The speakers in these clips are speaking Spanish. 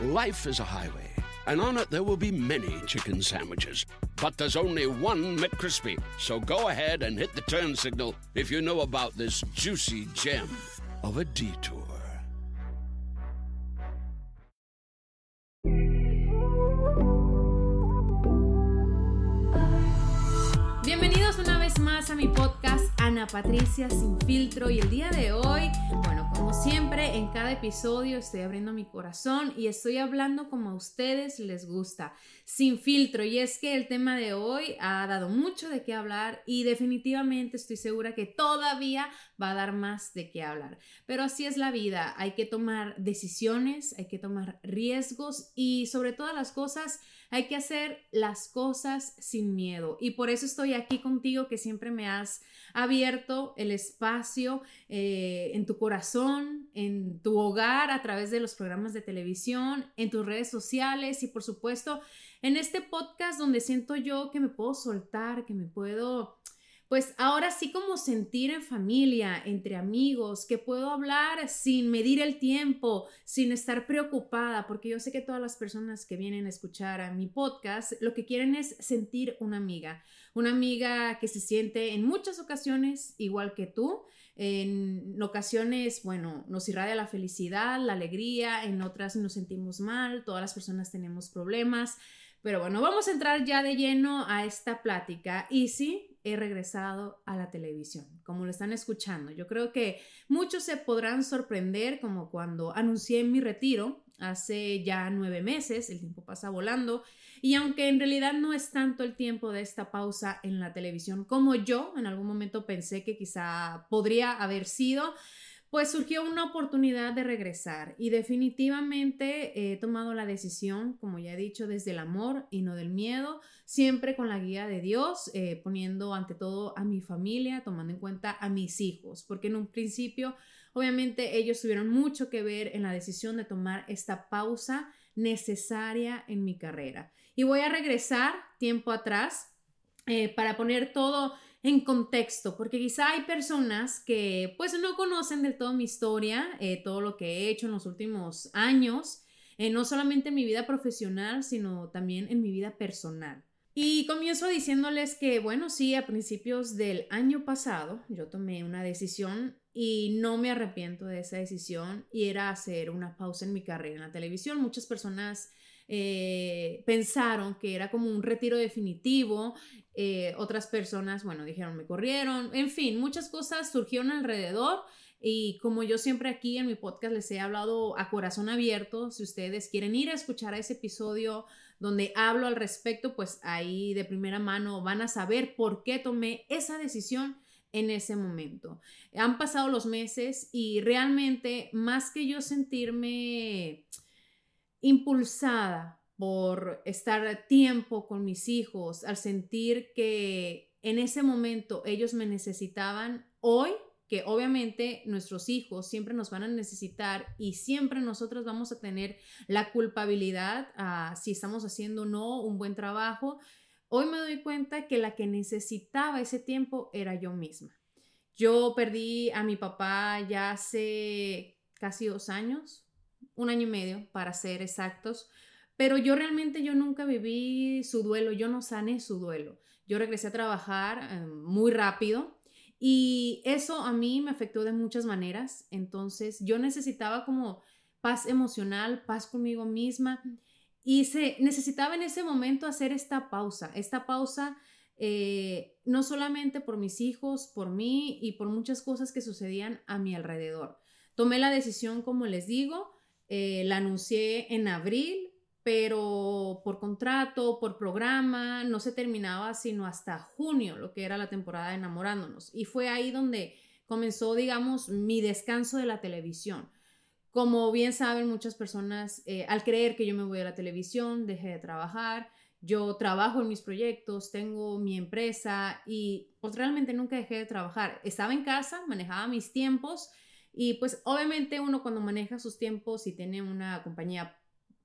Life is a highway, and on it there will be many chicken sandwiches. But there's only one McCrispy. So go ahead and hit the turn signal if you know about this juicy gem of a detour. Bienvenidos una vez más a mi podcast Ana Patricia Sin Filtro y el día de hoy, bueno, como siempre, en cada episodio estoy abriendo mi corazón y estoy hablando como a ustedes les gusta, sin filtro. Y es que el tema de hoy ha dado mucho de qué hablar y definitivamente estoy segura que todavía va a dar más de qué hablar. Pero así es la vida, hay que tomar decisiones, hay que tomar riesgos y sobre todas las cosas hay que hacer las cosas sin miedo. Y por eso estoy aquí contigo que siempre me has abierto el espacio eh, en tu corazón, en tu hogar, a través de los programas de televisión, en tus redes sociales y por supuesto en este podcast donde siento yo que me puedo soltar, que me puedo pues ahora sí como sentir en familia, entre amigos, que puedo hablar sin medir el tiempo, sin estar preocupada, porque yo sé que todas las personas que vienen a escuchar a mi podcast lo que quieren es sentir una amiga, una amiga que se siente en muchas ocasiones igual que tú, en ocasiones, bueno, nos irradia la felicidad, la alegría, en otras nos sentimos mal, todas las personas tenemos problemas. Pero bueno, vamos a entrar ya de lleno a esta plática. Y sí, he regresado a la televisión, como lo están escuchando. Yo creo que muchos se podrán sorprender como cuando anuncié mi retiro hace ya nueve meses, el tiempo pasa volando, y aunque en realidad no es tanto el tiempo de esta pausa en la televisión como yo en algún momento pensé que quizá podría haber sido, pues surgió una oportunidad de regresar y definitivamente he tomado la decisión, como ya he dicho, desde el amor y no del miedo, siempre con la guía de Dios, eh, poniendo ante todo a mi familia, tomando en cuenta a mis hijos, porque en un principio, obviamente, ellos tuvieron mucho que ver en la decisión de tomar esta pausa necesaria en mi carrera. Y voy a regresar tiempo atrás eh, para poner todo en contexto, porque quizá hay personas que pues no conocen del todo mi historia, eh, todo lo que he hecho en los últimos años, eh, no solamente en mi vida profesional, sino también en mi vida personal. Y comienzo diciéndoles que, bueno, sí, a principios del año pasado yo tomé una decisión y no me arrepiento de esa decisión y era hacer una pausa en mi carrera en la televisión. Muchas personas eh, pensaron que era como un retiro definitivo, eh, otras personas, bueno, dijeron me corrieron, en fin, muchas cosas surgieron alrededor. Y como yo siempre aquí en mi podcast les he hablado a corazón abierto, si ustedes quieren ir a escuchar a ese episodio donde hablo al respecto, pues ahí de primera mano van a saber por qué tomé esa decisión en ese momento. Han pasado los meses y realmente más que yo sentirme impulsada por estar tiempo con mis hijos, al sentir que en ese momento ellos me necesitaban, hoy que obviamente nuestros hijos siempre nos van a necesitar y siempre nosotros vamos a tener la culpabilidad a si estamos haciendo o no un buen trabajo. Hoy me doy cuenta que la que necesitaba ese tiempo era yo misma. Yo perdí a mi papá ya hace casi dos años, un año y medio para ser exactos, pero yo realmente yo nunca viví su duelo, yo no sané su duelo. Yo regresé a trabajar eh, muy rápido y eso a mí me afectó de muchas maneras, entonces yo necesitaba como paz emocional, paz conmigo misma y se necesitaba en ese momento hacer esta pausa, esta pausa eh, no solamente por mis hijos, por mí y por muchas cosas que sucedían a mi alrededor. Tomé la decisión, como les digo, eh, la anuncié en abril, pero por contrato, por programa, no se terminaba sino hasta junio, lo que era la temporada de enamorándonos. Y fue ahí donde comenzó, digamos, mi descanso de la televisión. como bien saben muchas personas, eh, al creer que yo me voy a la televisión, dejé de trabajar, yo trabajo en mis proyectos, tengo mi empresa y pues realmente nunca dejé de trabajar. Estaba en casa, manejaba mis tiempos y pues obviamente uno cuando maneja sus tiempos y tiene una compañía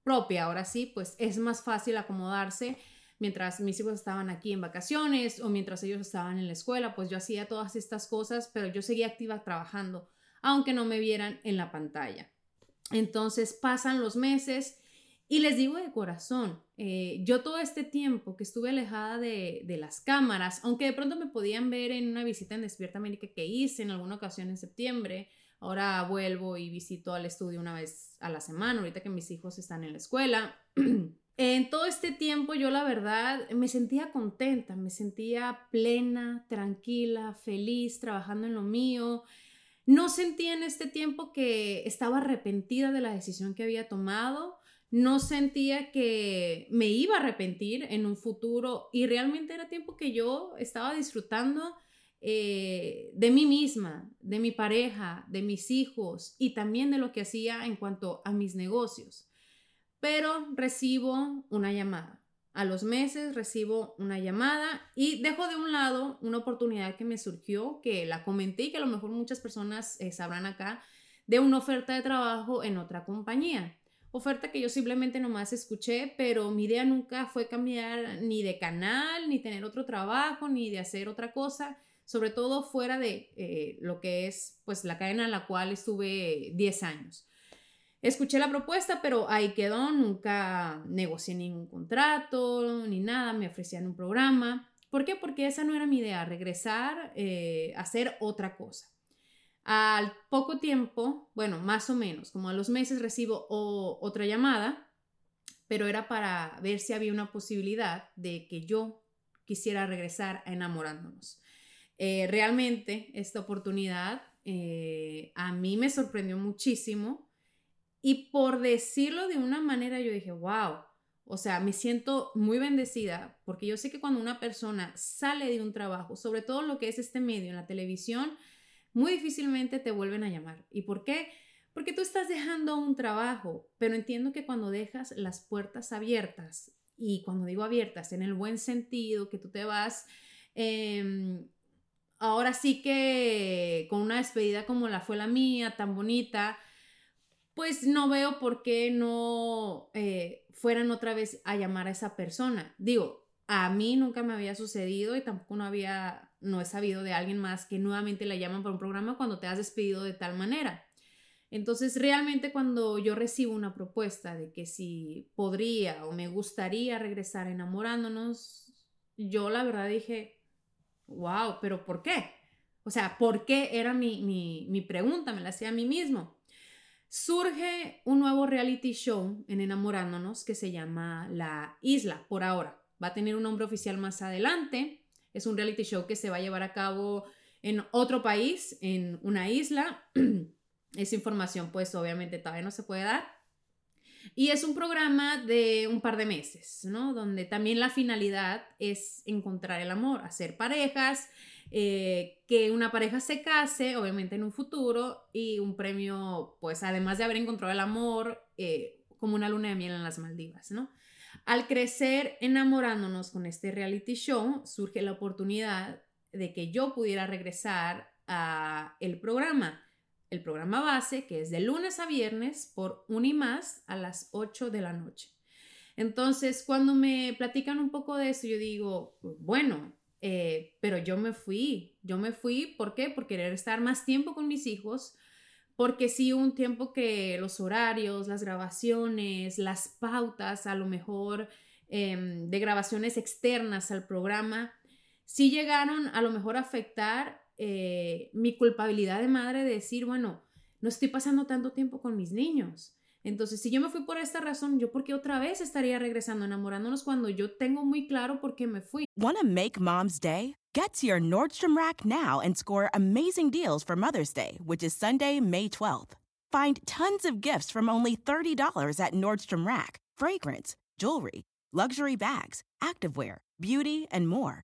propia, ahora sí, pues es más fácil acomodarse. Mientras mis hijos estaban aquí en vacaciones o mientras ellos estaban en la escuela, pues yo hacía todas estas cosas, pero yo seguía activa trabajando, aunque no me vieran en la pantalla. Entonces pasan los meses y les digo de corazón, eh, yo todo este tiempo que estuve alejada de, de, las cámaras, aunque de pronto me podían ver en una visita en Despierta América que hice en alguna ocasión en septiembre, ahora vuelvo y visito al estudio una vez a la semana, ahorita que mis hijos están en la escuela. en todo este tiempo yo la verdad me sentía contenta, me sentía plena, tranquila, feliz, trabajando en lo mío. No sentía en este tiempo que estaba arrepentida de la decisión que había tomado no sentía que me iba a arrepentir en un futuro y realmente era tiempo que yo estaba disfrutando eh, de mí misma, de mi pareja, de mis hijos y también de lo que hacía en cuanto a mis negocios. Pero recibo una llamada. A los meses recibo una llamada y dejo de un lado una oportunidad que me surgió, que la comenté y que a lo mejor muchas personas eh, sabrán acá, de una oferta de trabajo en otra compañía oferta que yo simplemente nomás escuché, pero mi idea nunca fue cambiar ni de canal, ni tener otro trabajo, ni de hacer otra cosa, sobre todo fuera de eh, lo que es pues la cadena en la cual estuve 10 años. Escuché la propuesta, pero ahí quedó, nunca negocié ningún contrato, ni nada, me ofrecían un programa. ¿Por qué? Porque esa no era mi idea, regresar eh, a hacer otra cosa. Al poco tiempo, bueno, más o menos, como a los meses recibo otra llamada, pero era para ver si había una posibilidad de que yo quisiera regresar a enamorándonos. Eh, realmente esta oportunidad eh, a mí me sorprendió muchísimo y por decirlo de una manera yo dije, wow, o sea, me siento muy bendecida porque yo sé que cuando una persona sale de un trabajo, sobre todo lo que es este medio en la televisión, muy difícilmente te vuelven a llamar. ¿Y por qué? Porque tú estás dejando un trabajo, pero entiendo que cuando dejas las puertas abiertas, y cuando digo abiertas, en el buen sentido, que tú te vas, em, ahora sí que con una despedida como la fue la mía, tan bonita, pues no veo por qué no eh, fueran otra vez a llamar a esa persona. Digo, a mí nunca me había sucedido y tampoco no había no he sabido de alguien más que nuevamente la llaman para un programa cuando te has despedido de tal manera. Entonces, realmente cuando yo recibo una propuesta de que si podría o me gustaría regresar enamorándonos, yo la verdad dije, wow, pero ¿por qué? O sea, ¿por qué era mi, mi pregunta? Me la hacía a mí mismo. Surge un nuevo reality show en Enamorándonos que se llama La Isla, por ahora. Va a tener un nombre oficial más adelante es un reality show que se va a llevar a cabo en otro país, en una isla. Esa información pues obviamente todavía no se puede dar. Y es un programa de un par de meses, ¿no? Donde también la finalidad es encontrar el amor, hacer parejas, eh, que una pareja se case, obviamente en un futuro, y un premio, pues además de haber encontrado el amor, eh, como una luna de miel en las Maldivas, ¿no? Al crecer enamorándonos con este reality show, surge la oportunidad de que yo pudiera regresar a el programa, el programa base, que es de lunes a viernes por un y más a las 8 de la noche. Entonces, cuando me platican un poco de eso, yo digo, bueno, eh, pero yo me fui, yo me fui, ¿por qué? Por querer estar más tiempo con mis hijos, porque sí un tiempo que los horarios, las grabaciones, las pautas a lo mejor em, de grabaciones externas al programa, sí llegaron a lo mejor a afectar eh, mi culpabilidad de madre de decir, bueno, no estoy pasando tanto tiempo con mis niños. Entonces, si yo me fui por esta razón, yo por qué otra vez estaría regresando enamorándonos cuando yo tengo muy claro por qué me fui. Wanna make mom's day? Get to your Nordstrom Rack now and score amazing deals for Mother's Day, which is Sunday, May 12th. Find tons of gifts from only $30 at Nordstrom Rack. Fragrance, jewelry, luxury bags, activewear, beauty, and more.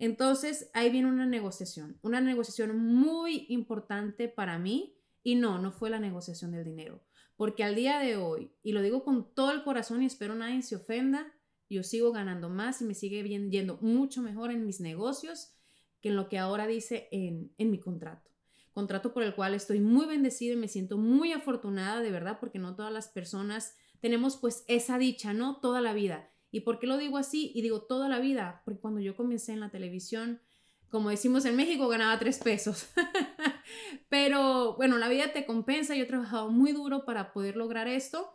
Entonces, ahí viene una negociación, una negociación muy importante para mí. Y no, no fue la negociación del dinero. Porque al día de hoy, y lo digo con todo el corazón y espero nadie se ofenda, yo sigo ganando más y me sigue yendo mucho mejor en mis negocios que en lo que ahora dice en, en mi contrato. Contrato por el cual estoy muy bendecida y me siento muy afortunada de verdad porque no todas las personas tenemos pues esa dicha, ¿no? Toda la vida. ¿Y por qué lo digo así? Y digo toda la vida, porque cuando yo comencé en la televisión, como decimos en México, ganaba tres pesos. Pero bueno, la vida te compensa, yo he trabajado muy duro para poder lograr esto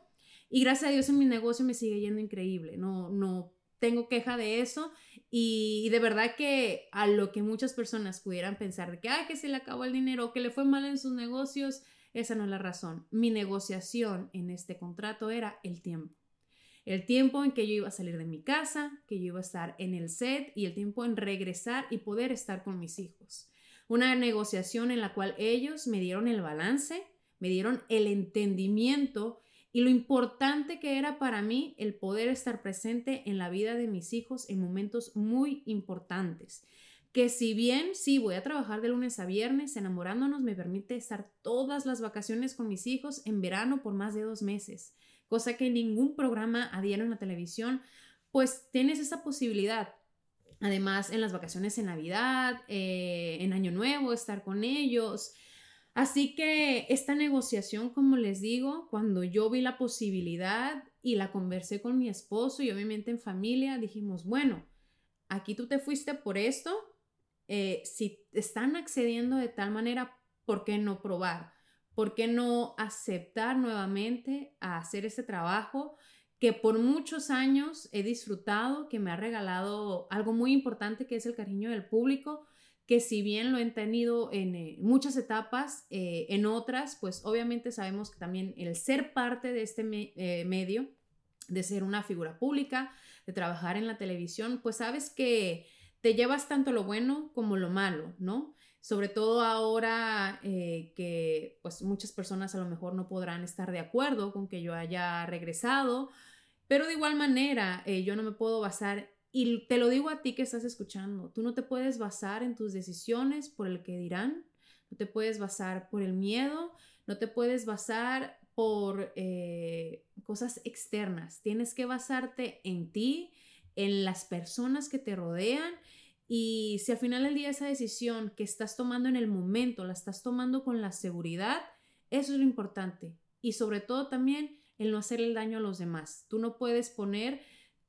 y gracias a Dios en mi negocio me sigue yendo increíble, no, no tengo queja de eso y, de verdad que a lo que muchas personas pudieran pensar de que, ay, que se le acabó el dinero o que le fue mal en sus negocios, esa no es la razón. Mi negociación en este contrato era el tiempo. El tiempo en que yo iba a salir de mi casa, que yo iba a estar en el set y el tiempo en regresar y poder estar con mis hijos. Una negociación en la cual ellos me dieron el balance, me dieron el entendimiento y lo importante que era para mí el poder estar presente en la vida de mis hijos en momentos muy importantes. Que si bien sí voy a trabajar de lunes a viernes, enamorándonos me permite estar todas las vacaciones con mis hijos en verano por más de dos meses cosa que ningún programa a en la televisión, pues tienes esa posibilidad. Además, en las vacaciones en Navidad, eh, en Año Nuevo, estar con ellos. Así que esta negociación, como les digo, cuando yo vi la posibilidad y la conversé con mi esposo y obviamente en familia, dijimos, bueno, aquí tú te fuiste por esto, eh, si están accediendo de tal manera, ¿por qué no probar? ¿Por qué no aceptar nuevamente a hacer ese trabajo que por muchos años he disfrutado, que me ha regalado algo muy importante que es el cariño del público, que si bien lo he tenido en eh, muchas etapas, eh, en otras, pues obviamente sabemos que también el ser parte de este eh, medio, de ser una figura pública, de trabajar en la televisión, pues sabes que te llevas tanto lo bueno como lo malo, ¿no? Sobre todo ahora eh, que pues muchas personas a lo mejor no podrán estar de acuerdo con que yo haya regresado, pero de igual manera eh, yo no me puedo basar, y te lo digo a ti que estás escuchando, tú no te puedes basar en tus decisiones por el que dirán, no te puedes basar por el miedo, no te puedes basar por eh, cosas externas, tienes que basarte en ti, en las personas que te rodean y si al final del día esa decisión que estás tomando en el momento la estás tomando con la seguridad, eso es lo importante. Y sobre todo también el no hacer el daño a los demás. Tú no puedes poner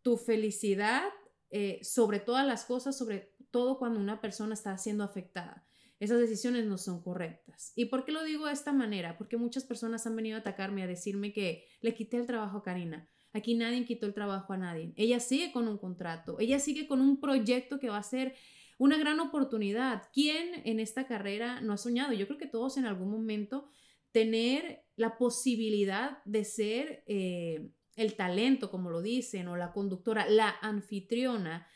tu felicidad eh, sobre todas las cosas, sobre todo cuando una persona está siendo afectada. Esas decisiones no son correctas. ¿Y por qué lo digo de esta manera? Porque muchas personas han venido a atacarme, a decirme que le quité el trabajo a Karina. Aquí nadie quitó el trabajo a nadie. Ella sigue con un contrato, ella sigue con un proyecto que va a ser una gran oportunidad. ¿Quién en esta carrera no ha soñado? Yo creo que todos en algún momento tener la posibilidad de ser eh, el talento, como lo dicen, o la conductora, la anfitriona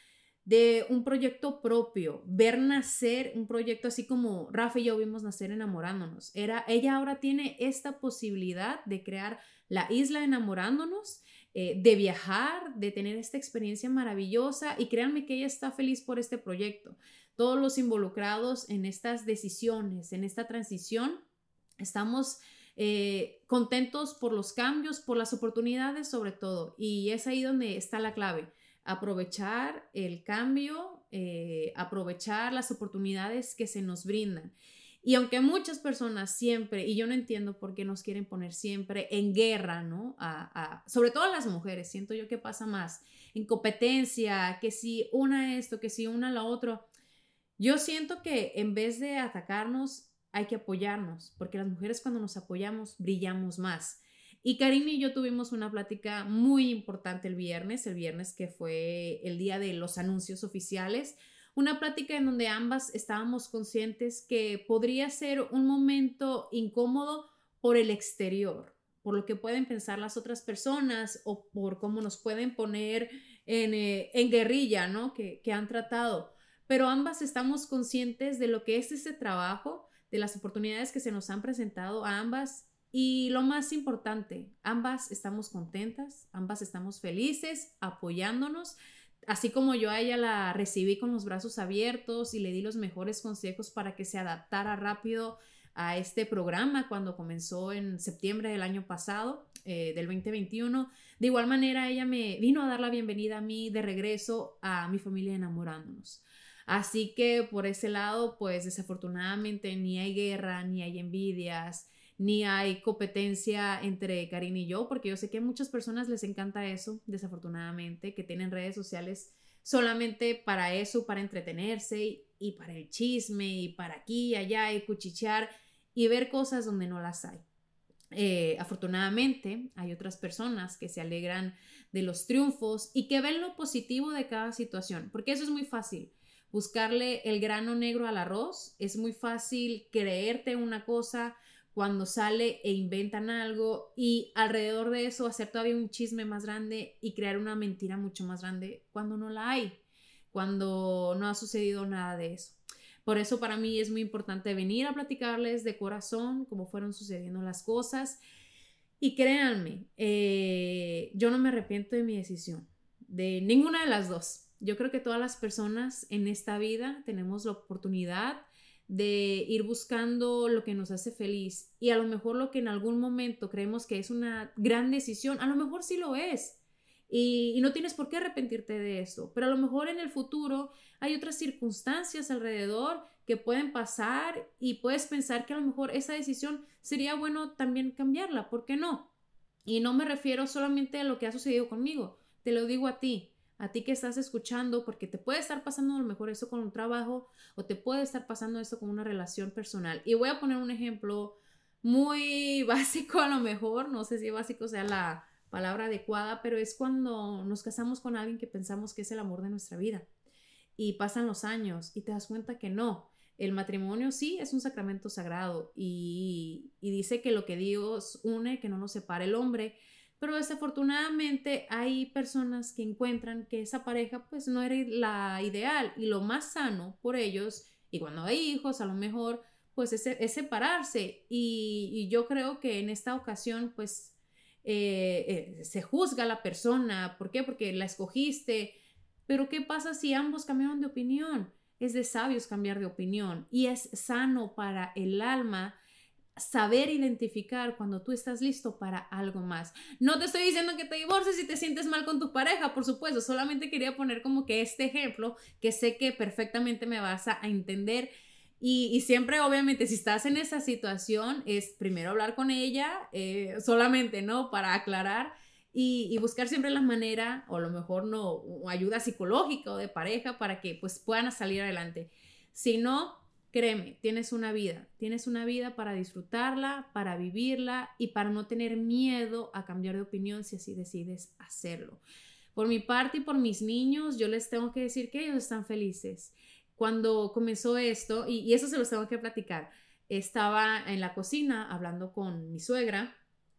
de un proyecto propio, ver nacer un proyecto así como Rafa y yo vimos nacer enamorándonos. Era, ella ahora tiene esta posibilidad de crear la isla enamorándonos, eh, de viajar, de tener esta experiencia maravillosa y créanme que ella está feliz por este proyecto. Todos los involucrados en estas decisiones, en esta transición, estamos eh, contentos por los cambios, por las oportunidades sobre todo y es ahí donde está la clave aprovechar el cambio, eh, aprovechar las oportunidades que se nos brindan. Y aunque muchas personas siempre, y yo no entiendo por qué nos quieren poner siempre en guerra, ¿no? sobre todo las mujeres, siento yo que pasa más, en competencia, que si una esto, que si una la otro. Yo siento que en vez de atacarnos, hay que apoyarnos, porque las mujeres cuando nos apoyamos brillamos más. Y Karina y yo tuvimos una plática muy importante el viernes, el viernes que fue el día de los anuncios oficiales, una plática en donde ambas estábamos conscientes que podría ser un momento incómodo por el exterior, por lo que pueden pensar las otras personas o por cómo nos pueden poner en, eh, guerrilla, ¿no? Que, que han tratado. Pero ambas estamos conscientes de lo que es ese trabajo, de las oportunidades que se nos han presentado a ambas y lo más importante, ambas estamos contentas, ambas estamos felices, apoyándonos, así como yo a ella la recibí con los brazos abiertos y le di los mejores consejos para que se adaptara rápido a este programa cuando comenzó en septiembre del año pasado, eh, del 2021. De igual manera, ella me vino a dar la bienvenida a mí de regreso a mi familia enamorándonos. Así que por ese lado, pues desafortunadamente ni hay guerra, ni hay envidias, ni hay competencia entre Karina y yo, porque yo sé que a muchas personas les encanta eso, desafortunadamente, que tienen redes sociales solamente para eso, para entretenerse y, para el chisme y para aquí y allá y cuchichear y ver cosas donde no las hay. Eh, afortunadamente, hay otras personas que se alegran de los triunfos y que ven lo positivo de cada situación, porque eso es muy fácil. Buscarle el grano negro al arroz, es muy fácil creerte una cosa, cuando sale e inventan algo y alrededor de eso hacer todavía un chisme más grande y crear una mentira mucho más grande cuando no la hay, cuando no ha sucedido nada de eso. Por eso para mí es muy importante venir a platicarles de corazón cómo fueron sucediendo las cosas. Y créanme, eh, yo no me arrepiento de mi decisión, de ninguna de las dos. Yo creo que todas las personas en esta vida tenemos la oportunidad de ir buscando lo que nos hace feliz. Y a lo mejor lo que en algún momento creemos que es una gran decisión, a lo mejor sí lo es. Y, no tienes por qué arrepentirte de eso, pero a lo mejor en el futuro hay otras circunstancias alrededor que pueden pasar y puedes pensar que a lo mejor esa decisión sería bueno también cambiarla, ¿por qué no? Y no me refiero solamente a lo que ha sucedido conmigo, te lo digo a ti a ti que estás escuchando, porque te puede estar pasando a lo mejor eso con un trabajo o te puede estar pasando eso con una relación personal. Y voy a poner un ejemplo muy básico a lo mejor, no sé si básico sea la palabra adecuada, pero es cuando nos casamos con alguien que pensamos que es el amor de nuestra vida y pasan los años y te das cuenta que no. El matrimonio sí es un sacramento sagrado y, y dice que lo que Dios une, que no nos separe el hombre, pero desafortunadamente hay personas que encuentran que esa pareja pues no era la ideal y lo más sano por ellos, y cuando hay hijos a lo mejor pues es, separarse y, yo creo que en esta ocasión pues eh, eh, se juzga a la persona, ¿por qué? Porque la escogiste, pero ¿qué pasa si ambos cambiaron de opinión? Es de sabios cambiar de opinión y es sano para el alma saber identificar cuando tú estás listo para algo más. No te estoy diciendo que te divorcies si te sientes mal con tu pareja, por supuesto, solamente quería poner como que este ejemplo que sé que perfectamente me vas a entender. Y, siempre, obviamente, si estás en esa situación, es primero hablar con ella, eh, solamente, ¿no? Para aclarar y, buscar siempre la manera, o a lo mejor no, ayuda psicológica o de pareja para que pues puedan salir adelante. Si no, Créeme, tienes una vida, tienes una vida para disfrutarla, para vivirla y para no tener miedo a cambiar de opinión si así decides hacerlo. Por mi parte y por mis niños, yo les tengo que decir que ellos están felices. Cuando comenzó esto, y, eso se los tengo que platicar, estaba en la cocina hablando con mi suegra.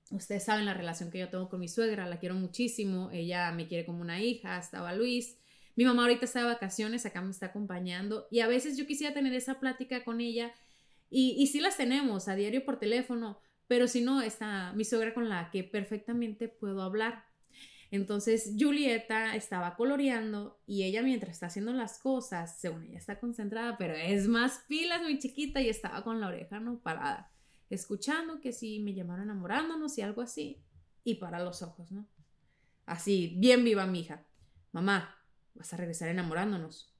Ustedes saben la relación que yo tengo con mi suegra, la quiero muchísimo, ella me quiere como una hija, estaba Luis mi mamá ahorita está de vacaciones, acá me está acompañando y a veces yo quisiera tener esa plática con ella y, y sí las tenemos a diario por teléfono, pero si no, está mi suegra con la que perfectamente puedo hablar. Entonces Julieta estaba coloreando y ella mientras está haciendo las cosas, según ella está concentrada, pero es más pilas, muy chiquita y estaba con la oreja no parada, escuchando que si me llamaron enamorándonos y algo así, y para los ojos, ¿no? Así, bien viva mi hija. Mamá, vas a regresar enamorándonos.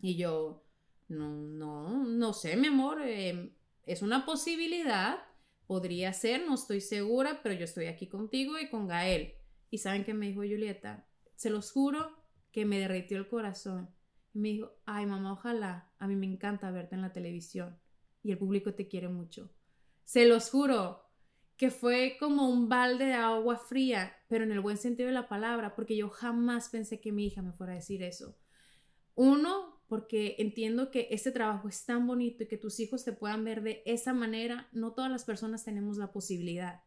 Y yo, no, no, no sé, mi amor, em, es una posibilidad, podría ser, no estoy segura, pero yo estoy aquí contigo y con Gael. Y saben que me dijo Julieta, se los juro que me derritió el corazón. Y me dijo, ay mamá, ojalá, a mí me encanta verte en la televisión y el público te quiere mucho. Se los juro, que fue como un balde de agua fría, pero en el buen sentido de la palabra, porque yo jamás pensé que mi hija me fuera a decir eso. Uno, porque entiendo que este trabajo es tan bonito y que tus hijos te puedan ver de esa manera, no todas las personas tenemos la posibilidad.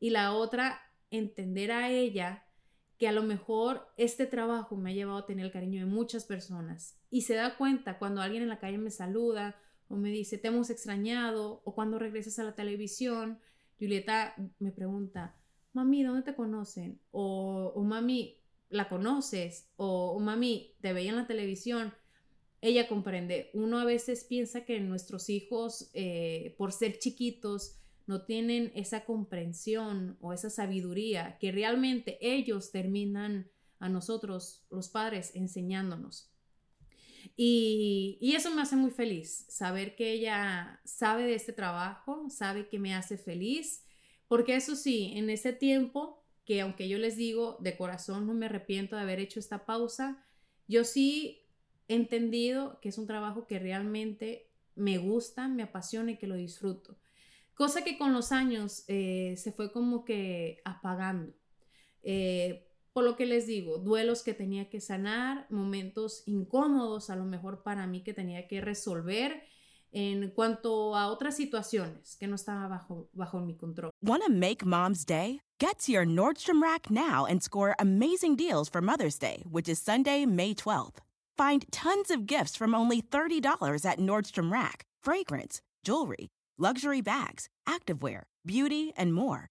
Y la otra, entender a ella que a lo mejor este trabajo me ha llevado a tener el cariño de muchas personas y se da cuenta cuando alguien en la calle me saluda o me dice te hemos extrañado o cuando regresas a la televisión, Julieta me pregunta, mami, ¿dónde te conocen? O, o mami, ¿la conoces? O, o mami, te veía en la televisión. Ella comprende, uno a veces piensa que nuestros hijos, eh, por ser chiquitos, no tienen esa comprensión o esa sabiduría que realmente ellos terminan a nosotros, los padres, enseñándonos. Y, y, eso me hace muy feliz, saber que ella sabe de este trabajo, sabe que me hace feliz, porque eso sí, en ese tiempo, que aunque yo les digo de corazón no me arrepiento de haber hecho esta pausa, yo sí he entendido que es un trabajo que realmente me gusta, me apasiona y que lo disfruto. Cosa que con los años eh, se fue como que apagando. Eh, por lo que les digo, duelos que tenía que sanar, momentos incómodos a lo mejor para mí que tenía que resolver en cuanto a otras situaciones que no estaban bajo, bajo mi control. Want to make mom's day? Get to your Nordstrom Rack now and score amazing deals for Mother's Day, which is Sunday, May 12th. Find tons of gifts from only $30 at Nordstrom Rack. Fragrance, jewelry, luxury bags, activewear, beauty, and more.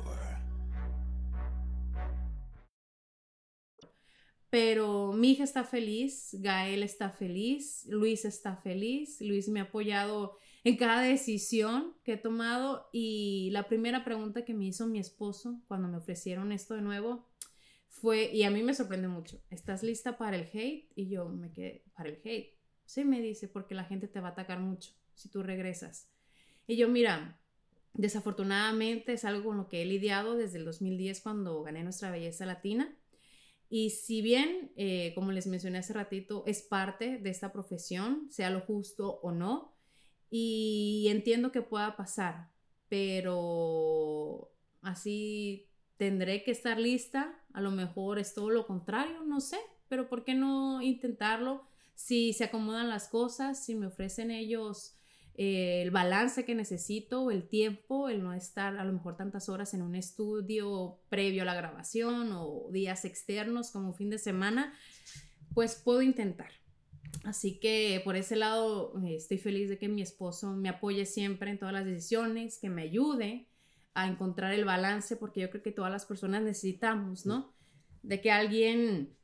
Pero mi hija está feliz, Gael está feliz, Luis está feliz, Luis me ha apoyado en cada decisión que he tomado y la primera pregunta que me hizo mi esposo cuando me ofrecieron esto de nuevo fue, y a mí me sorprende mucho, ¿estás lista para el hate? Y yo me quedé, ¿para el hate? Sí, me dice, porque la gente te va a atacar mucho si tú regresas. Y yo, mira, desafortunadamente es algo con lo que he lidiado desde el 2010 cuando gané nuestra belleza latina y si bien, eh, como les mencioné hace ratito, es parte de esta profesión, sea lo justo o no, y entiendo que pueda pasar, pero así tendré que estar lista, a lo mejor es todo lo contrario, no sé, pero ¿por qué no intentarlo? Si se acomodan las cosas, si me ofrecen ellos eh, el balance que necesito, el tiempo, el no estar a lo mejor tantas horas en un estudio previo a la grabación o días externos como fin de semana, pues puedo intentar. Así que por ese lado eh, estoy feliz de que mi esposo me apoye siempre en todas las decisiones, que me ayude a encontrar el balance, porque yo creo que todas las personas necesitamos, ¿no? De que alguien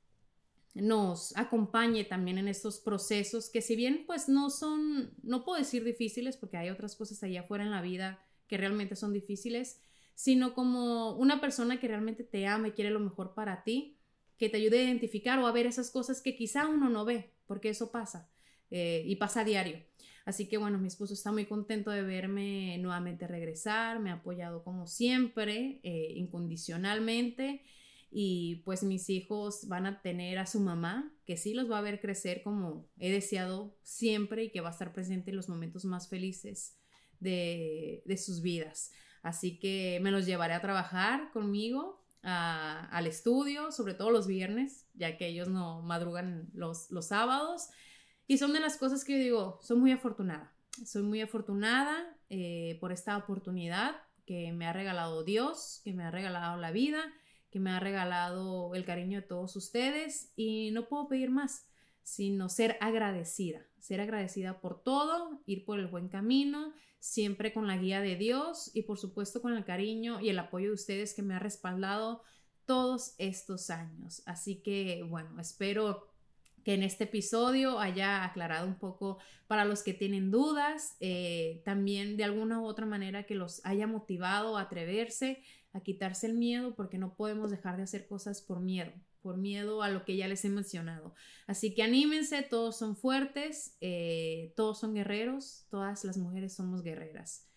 nos acompañe también en estos procesos que si bien pues no son, no puedo decir difíciles porque hay otras cosas allá afuera en la vida que realmente son difíciles, sino como una persona que realmente te ama y quiere lo mejor para ti, que te ayude a identificar o a ver esas cosas que quizá uno no ve, porque eso pasa eh, y pasa a diario. Así que bueno, mi esposo está muy contento de verme nuevamente regresar, me ha apoyado como siempre, eh, incondicionalmente y pues mis hijos van a tener a su mamá, que sí los va a ver crecer como he deseado siempre y que va a estar presente en los momentos más felices de, sus vidas. Así que me los llevaré a trabajar conmigo al estudio, sobre todo los viernes, ya que ellos no madrugan los, los sábados. Y son de las cosas que yo digo, soy muy afortunada. Soy muy afortunada eh, por esta oportunidad que me ha regalado Dios, que me ha regalado la vida que me ha regalado el cariño de todos ustedes y no puedo pedir más, sino ser agradecida, ser agradecida por todo, ir por el buen camino, siempre con la guía de Dios y por supuesto con el cariño y el apoyo de ustedes que me ha respaldado todos estos años. Así que bueno, espero que en este episodio haya aclarado un poco para los que tienen dudas, eh, también de alguna u otra manera que los haya motivado a atreverse, a quitarse el miedo, porque no podemos dejar de hacer cosas por miedo, por miedo a lo que ya les he mencionado. Así que anímense, todos son fuertes, eh, todos son guerreros, todas las mujeres somos guerreras.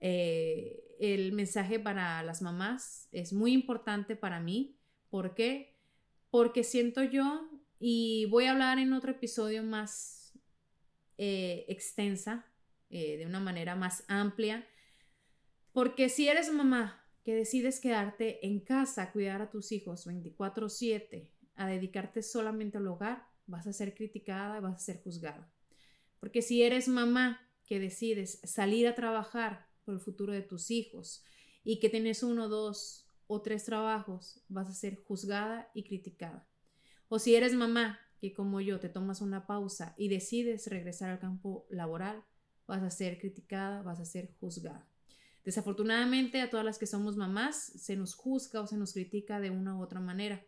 Eh, el mensaje para las mamás es muy importante para mí. ¿Por qué? Porque siento yo, y voy a hablar en otro episodio más eh, extensa, de una manera más amplia, porque si eres mamá que decides quedarte en casa a cuidar a tus hijos 24/7, a dedicarte solamente al hogar, vas a ser criticada, vas a ser juzgada. Porque si eres mamá que decides salir a trabajar por el futuro de tus hijos y que tienes uno, dos o tres trabajos, vas a ser juzgada y criticada. O si eres mamá que como yo te tomas una pausa y decides regresar al campo laboral, vas a ser criticada, vas a ser juzgada. Desafortunadamente a todas las que somos mamás se nos juzga o se nos critica de una u otra manera.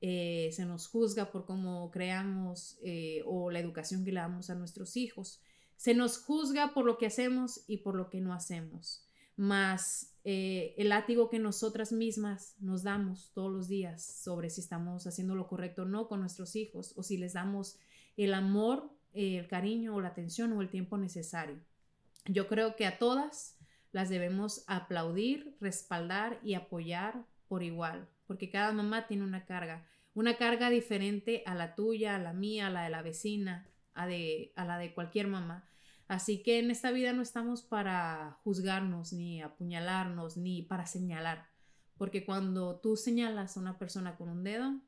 Eh, se nos juzga por cómo creamos eh, o la educación que le damos a nuestros hijos. Se nos juzga por lo que hacemos y por lo que no hacemos, más eh, el látigo que nosotras mismas nos damos todos los días sobre si estamos haciendo lo correcto o no con nuestros hijos o si les damos el amor, el cariño o la atención o el tiempo necesario. Yo creo que a todas las debemos aplaudir, respaldar y apoyar por igual, porque cada mamá tiene una carga, una carga diferente a la tuya, a la mía, a la de la vecina, a, de, a la de cualquier mamá. Así que en esta vida no estamos para juzgarnos, ni apuñalarnos, ni para señalar, porque cuando tú señalas a una persona con un dedo,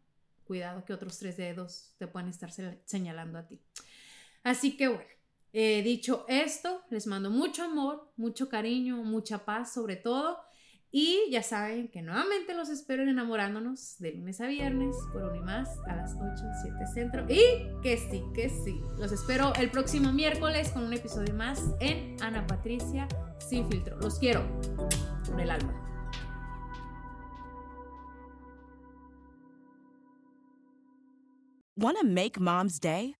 cuidado que otros tres dedos te pueden estar señalando a ti. Así que bueno, eh, dicho esto, les mando mucho amor, mucho cariño, mucha paz sobre todo. Y ya saben que nuevamente los espero en enamorándonos de lunes a viernes por un y más a las 8, 7 centro. Y que sí, que sí. Los espero el próximo miércoles con un episodio más en Ana Patricia Sin Filtro. Los quiero con el alma. Want make mom's day?